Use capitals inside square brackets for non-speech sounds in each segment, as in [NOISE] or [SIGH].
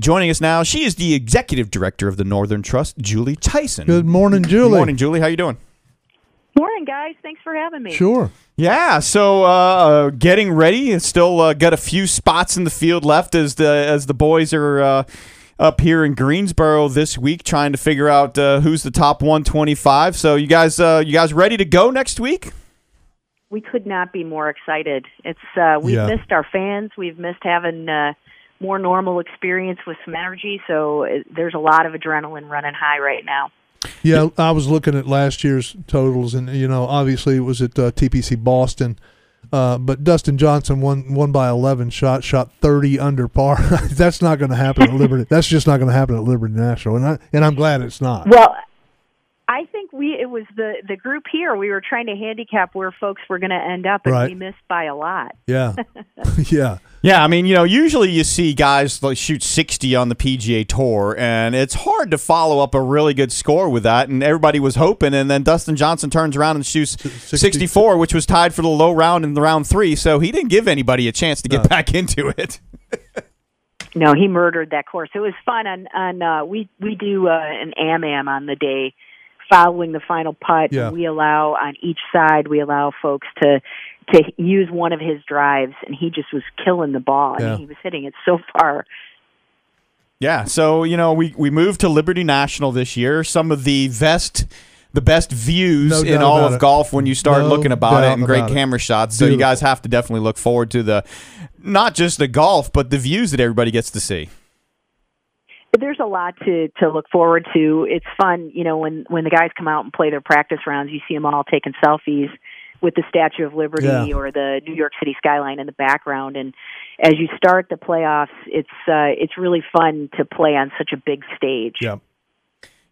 Joining us now, she is the executive director of the Northern Trust, Julie Tyson. Good morning, Julie. Good morning, Julie. How you doing? Morning, guys. Thanks for having me. Sure. Yeah, so uh, getting ready. Still uh, got a few spots in the field left as the as the boys are uh, up here in Greensboro this week, trying to figure out uh, who's the top 125. So you guys, uh, you guys ready to go next week? We could not be more excited. It's uh, we've Yeah. missed our fans. We've missed having uh, more normal experience with some energy. So uh, there's a lot of adrenaline running high right now. Yeah, I was looking at last year's totals, and you know, obviously it was at uh, TPC Boston, uh, but Dustin Johnson won won by eleven shot shot thirty under par. [LAUGHS] That's not going to happen at Liberty. That's just not going to happen at Liberty National, and I and I'm glad it's not. Well, we it was the the group here. We were trying to handicap where folks were going to end up, and Right. we missed by a lot. Yeah, [LAUGHS] [LAUGHS] yeah, Yeah, I mean, you know, usually you see guys like shoot 60 on the PGA Tour, and it's hard to follow up a really good score with that. And everybody was hoping, and then Dustin Johnson turns around and shoots 64, which was tied for the low round in the round three. So he didn't give anybody a chance to get No. back [LAUGHS] into it. No, he murdered that course. It was fun on on uh we we do uh, an am am on the day following the final putt. Yeah. We allow on each side we allow folks to to use one of his drives and he just was killing the ball. I Yeah. mean he was hitting it so far. Yeah, so you know, we we moved to Liberty National this year. Some of the best the best views No in all of it. golf when you start No looking about it and great about it. camera shots. So you guys have to definitely look forward to the not just the golf, but the views that everybody gets to see. There's a lot to to look forward to. It's fun, you know, when when the guys come out and play their practice rounds, you see them all taking selfies with the Statue of Liberty Yeah. or the New York City skyline in the background and as you start the playoffs, it's uh it's really fun to play on such a big stage. yeah.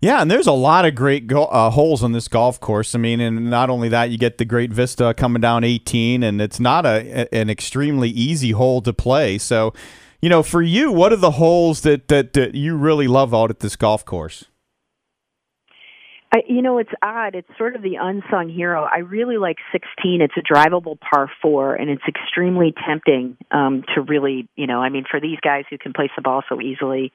Yeah, and there's a lot of great go- uh, holes on this golf course. I mean, and not only that, you get the great vista coming down 18, and it's not a, a- an extremely easy hole to play. So, you know, for you, what are the holes that that, that you really love out at this golf course? I, you know, it's odd. It's sort of the unsung hero. I really like 16. It's a drivable par four, and it's extremely tempting um, to really, you know, I mean, for these guys who can place the ball so easily,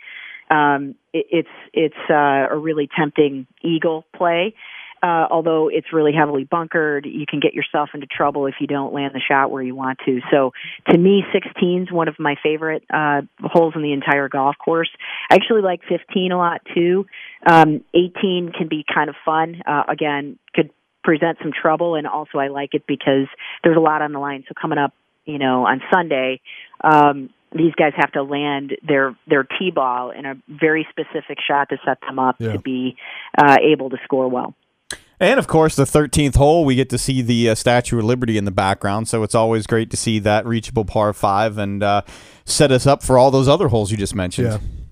um, it, it's it's uh, a really tempting eagle play. Uh, although it's really heavily bunkered, you can get yourself into trouble if you don't land the shot where you want to. So, to me, 16 is one of my favorite uh, holes in the entire golf course. I actually like 15 a lot too. Um, 18 can be kind of fun. Uh, again, could present some trouble, and also I like it because there's a lot on the line. So coming up, you know, on Sunday, um, these guys have to land their their tee ball in a very specific shot to set them up Yeah. to be uh, able to score well. And of course, the 13th hole, we get to see the uh, Statue of Liberty in the background. So it's always great to see that reachable par five and uh, set us up for all those other holes you just mentioned. Yeah.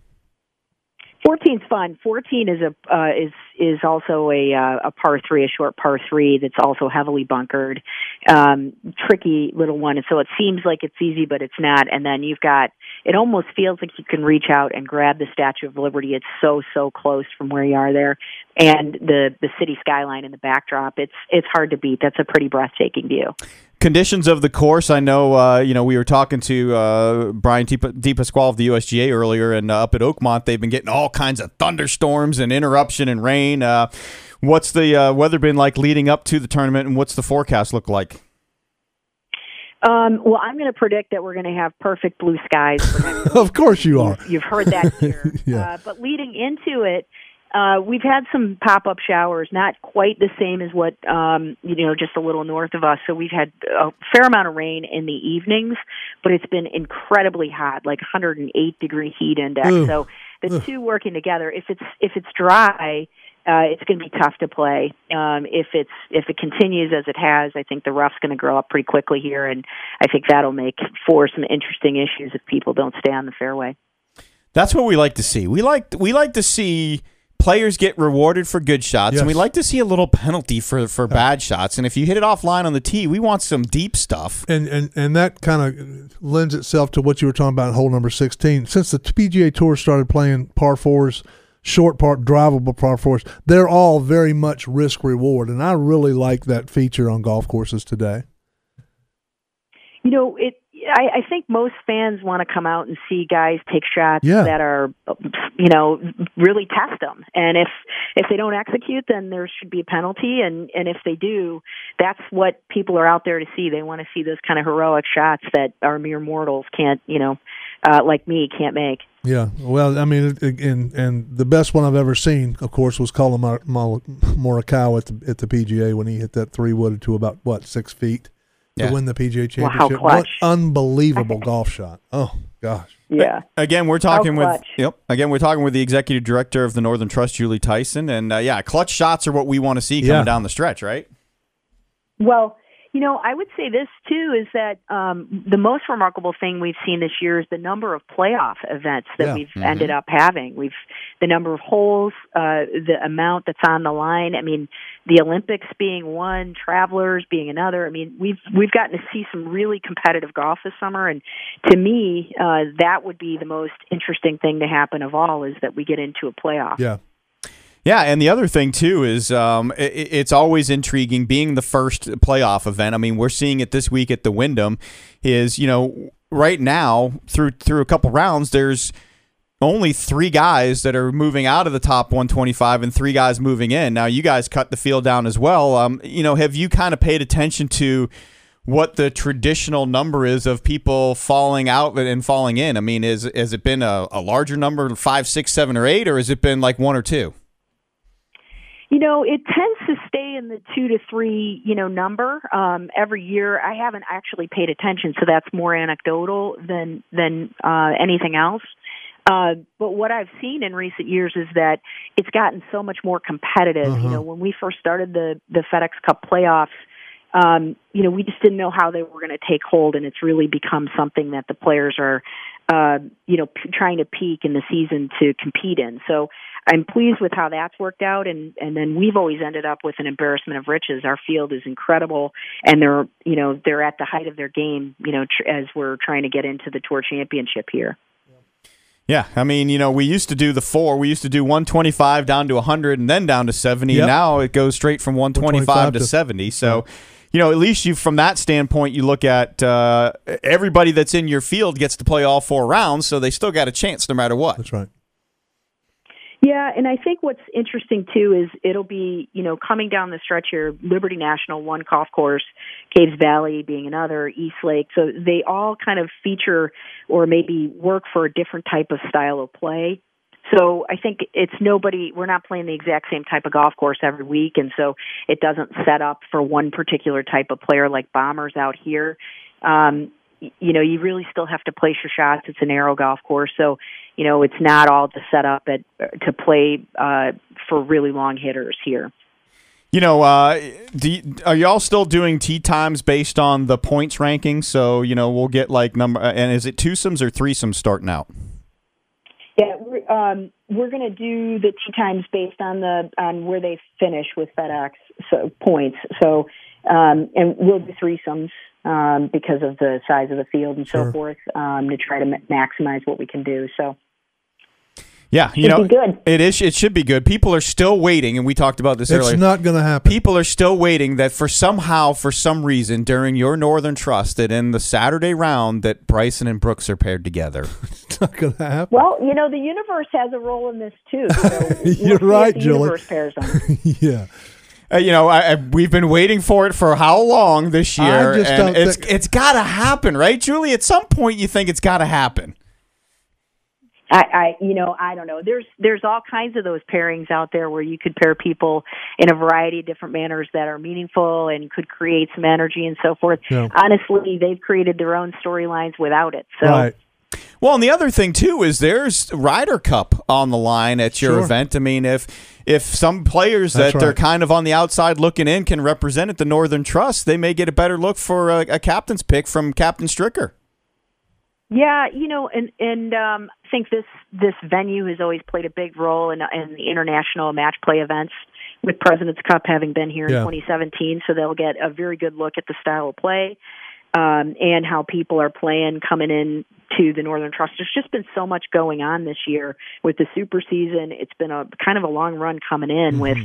14's fun. 14 is a uh, is is also a uh, a par three, a short par three that's also heavily bunkered, um, tricky little one. And so it seems like it's easy, but it's not. And then you've got it almost feels like you can reach out and grab the Statue of Liberty. It's so so close from where you are there, and the the city skyline in the backdrop. It's it's hard to beat. That's a pretty breathtaking view. Conditions of the course. I know. Uh, you know, we were talking to uh, Brian DePasquale of the USGA earlier, and uh, up at Oakmont, they've been getting all kinds of thunderstorms and interruption and rain. Uh, what's the uh, weather been like leading up to the tournament, and what's the forecast look like? Um, well, I'm going to predict that we're going to have perfect blue skies. For. [LAUGHS] Of course you are. You've heard that [LAUGHS] here. Yeah. uh, but leading into it, uh, we've had some pop-up showers, not quite the same as what um, you know, just a little north of us. So we've had a fair amount of rain in the evenings, but it's been incredibly hot, like 108 degree heat index. Ooh. So the Ugh. two working together. If it's if it's dry, uh, it's going to be tough to play. Um, if it's if it continues as it has, I think the rough's going to grow up pretty quickly here, and I think that'll make for some interesting issues if people don't stay on the fairway. That's what we like to see. We like we like to see players get rewarded for good shots, and we like to see a little penalty for for bad shots. And if you hit it offline on the tee, we want some deep stuff. And and and that kind of lends itself to what you were talking about in hole number sixteen. Since the PGA Tour started playing par fours, short par drivable par fours, they're all very much risk reward, and I really like that feature on golf courses today. You know, it I, I think most fans want to come out and see guys take shots Yeah. that are, you know, really test them. And if if they don't execute, then there should be a penalty. And and if they do, that's what people are out there to see. They want to see those kind of heroic shots that our mere mortals can't, you know, uh, like me can't make. Yeah, well, I mean, and and the best one I've ever seen, of course, was Collin Mor- Mor- Morikawa at the at the PGA when he hit that three wood to about what six feet Yeah. to win the PGA Championship. clutch. what unbelievable golf shot! Oh gosh, Yeah. Again, we're talking with yep. Again, we're talking with the executive director of the Northern Trust, Julie Tyson, and uh, yeah, clutch shots are what we want to see coming Yeah. down the stretch, right? Well, you know, I would say this too is that um, the most remarkable thing we've seen this year is the number of playoff events that Yeah. we've ended up having. We've the number of holes, uh, the amount that's on the line. I mean, the Olympics being one, Travelers being another. I mean, we've we've gotten to see some really competitive golf this summer, and to me, uh, that would be the most interesting thing to happen of all is that we get into a playoff. yeah, Yeah, and the other thing too is um, i i- it's always intriguing being the first playoff event. I mean, we're seeing it this week at the Wyndham. Is you know right now through through a couple rounds, there's only three guys that are moving out of the top 125 and three guys moving in. Now you guys cut the field down as well. Um, you know, have you kind of paid attention to? What the traditional number is of people falling out and falling in? I mean, is has it been a, a larger number, five, six, seven, or eight, or has it been like one or two? You know, it tends to stay in the two to three, you know, number um, every year. I haven't actually paid attention, so that's more anecdotal than than uh, anything else. Uh, but what I've seen in recent years is that it's gotten so much more competitive. You Uh-huh. know, when we first started the the FedEx Cup playoffs, um, you know, we just didn't know how they were going to take hold, and it's really become something that the players are, uh, you know, p- trying to peak in the season to compete in. So I'm pleased with how that's worked out, and and then we've always ended up with an embarrassment of riches. Our field is incredible, and they're you know they're at the height of their game, you know, tr- as we're trying to get into the tour championship here. Yeah, I mean, you know, we used to do the four. We used to do 125 down to 100 and then down to 70. Yep. Now it goes straight from 125 to, 125 to 70. So, you know, at least you from that standpoint, you look at uh, everybody that's in your field gets to play all four rounds, so they still got a chance no matter what. that's right. Yeah, and I think what's interesting too is it'll be, you know, coming down the stretch here, Liberty National, one golf course, Caves Valley being another, East Lake. So they all kind of feature or maybe work for a different type of style of play. So I think it's nobody, we're not playing the exact same type of golf course every week. And so it doesn't set up for one particular type of player like Bombers out here. Um, you know, you really still have to place your shots. It's a narrow golf course. So, you know, it's not all to set up at, to play, uh, for really long hitters here. You know, uh, do you, are y'all still doing tee times based on the points ranking? So, you know, we'll get like number, and is it twosomes or threesomes starting out? Yeah, we're, um, we're going to do the tee times based on the on where they finish with FedEx so points. So, um, and we'll do threesomes um, because of the size of the field and Sure. so forth um, to try to maximize what we can do. So, Yeah, you Should know, good. it is. It should be good. People are still waiting, and we talked about this It's earlier. It's not going to happen. People are still waiting that for somehow, for some reason, during your Northern Trust, that in the Saturday round, that Bryson and Brooks are paired together. [LAUGHS] It's not going to happen. well, you know, the universe has a role in this too. So [LAUGHS] You're see right, Julie. Universe pairs them. [LAUGHS] yeah. Uh, you know, I, I, we've been waiting for it for how long this I year, just and don't it's think- it's got to happen, right, Julie? At some point, you think it's got to happen. I, I you know I don't know. There's there's all kinds of those pairings out there where you could pair people in a variety of different manners that are meaningful and could create some energy and so forth. Yeah. Honestly, they've created their own storylines without it. So right. Well, and the other thing too is there's Ryder Cup on the line at your Sure. event. I mean, if if some players That's that they're kind of on the outside looking in can represent at the Northern Trust, they may get a better look for a, a captain's pick from Captain Stricker. Yeah, you know, and and um, think this this venue has always played a big role in, in the international match play events. With Presidents Cup having been here in Yeah. 2017, so they'll get a very good look at the style of play um, and how people are playing coming in to the Northern Trust. There's just been so much going on this year with the super season. It's been a kind of a long run coming in with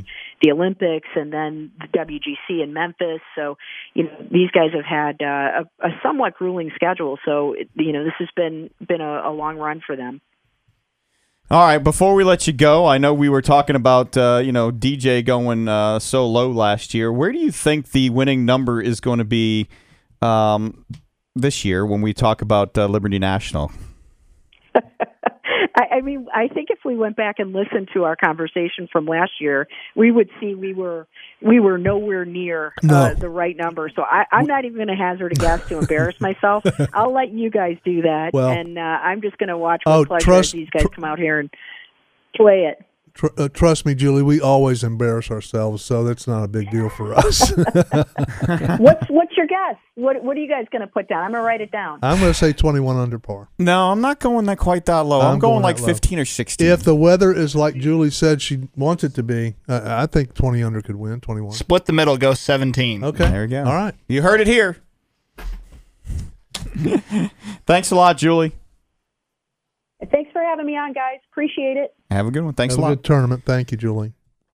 the Olympics and then the WGC in Memphis. So, you know, these guys have had uh, a, a somewhat grueling schedule. So, it, you know, this has been been a, a long run for them. All right, before we let you go, I know we were talking about uh, you know DJ going uh, so low last year. Where do you think the winning number is going to be um, this year when we talk about uh, Liberty National? [LAUGHS] I, I mean, I think if we went back and listened to our conversation from last year, we would see we were we were nowhere near No. uh, the right number. So I, I'm not even going to hazard a guess to embarrass myself. [LAUGHS] I'll let you guys do that, Well- and uh, I'm just going to watch with Oh, pleasure trust- as these guys tr- come out here and play it. Tr- uh, trust me, Julie, we always embarrass ourselves, so that's not a big deal for us. [LAUGHS] What's what's your guess? What what are you guys going to put down? I'm going to write it down. I'm going to say 21 under par. No, I'm not going that quite that low. I'm, I'm going, going like that low. 15 or 16. If the weather is like Julie said she wants it to be, uh, I think 20 under could win. 21. Split the middle, go 17. Okay. There you go. All right. You heard it here. [LAUGHS] Thanks a lot, Julie. Thanks for having me on, guys. Appreciate it. Have a good one. Thanks Have a a lot. good tournament. Thank you, Julie.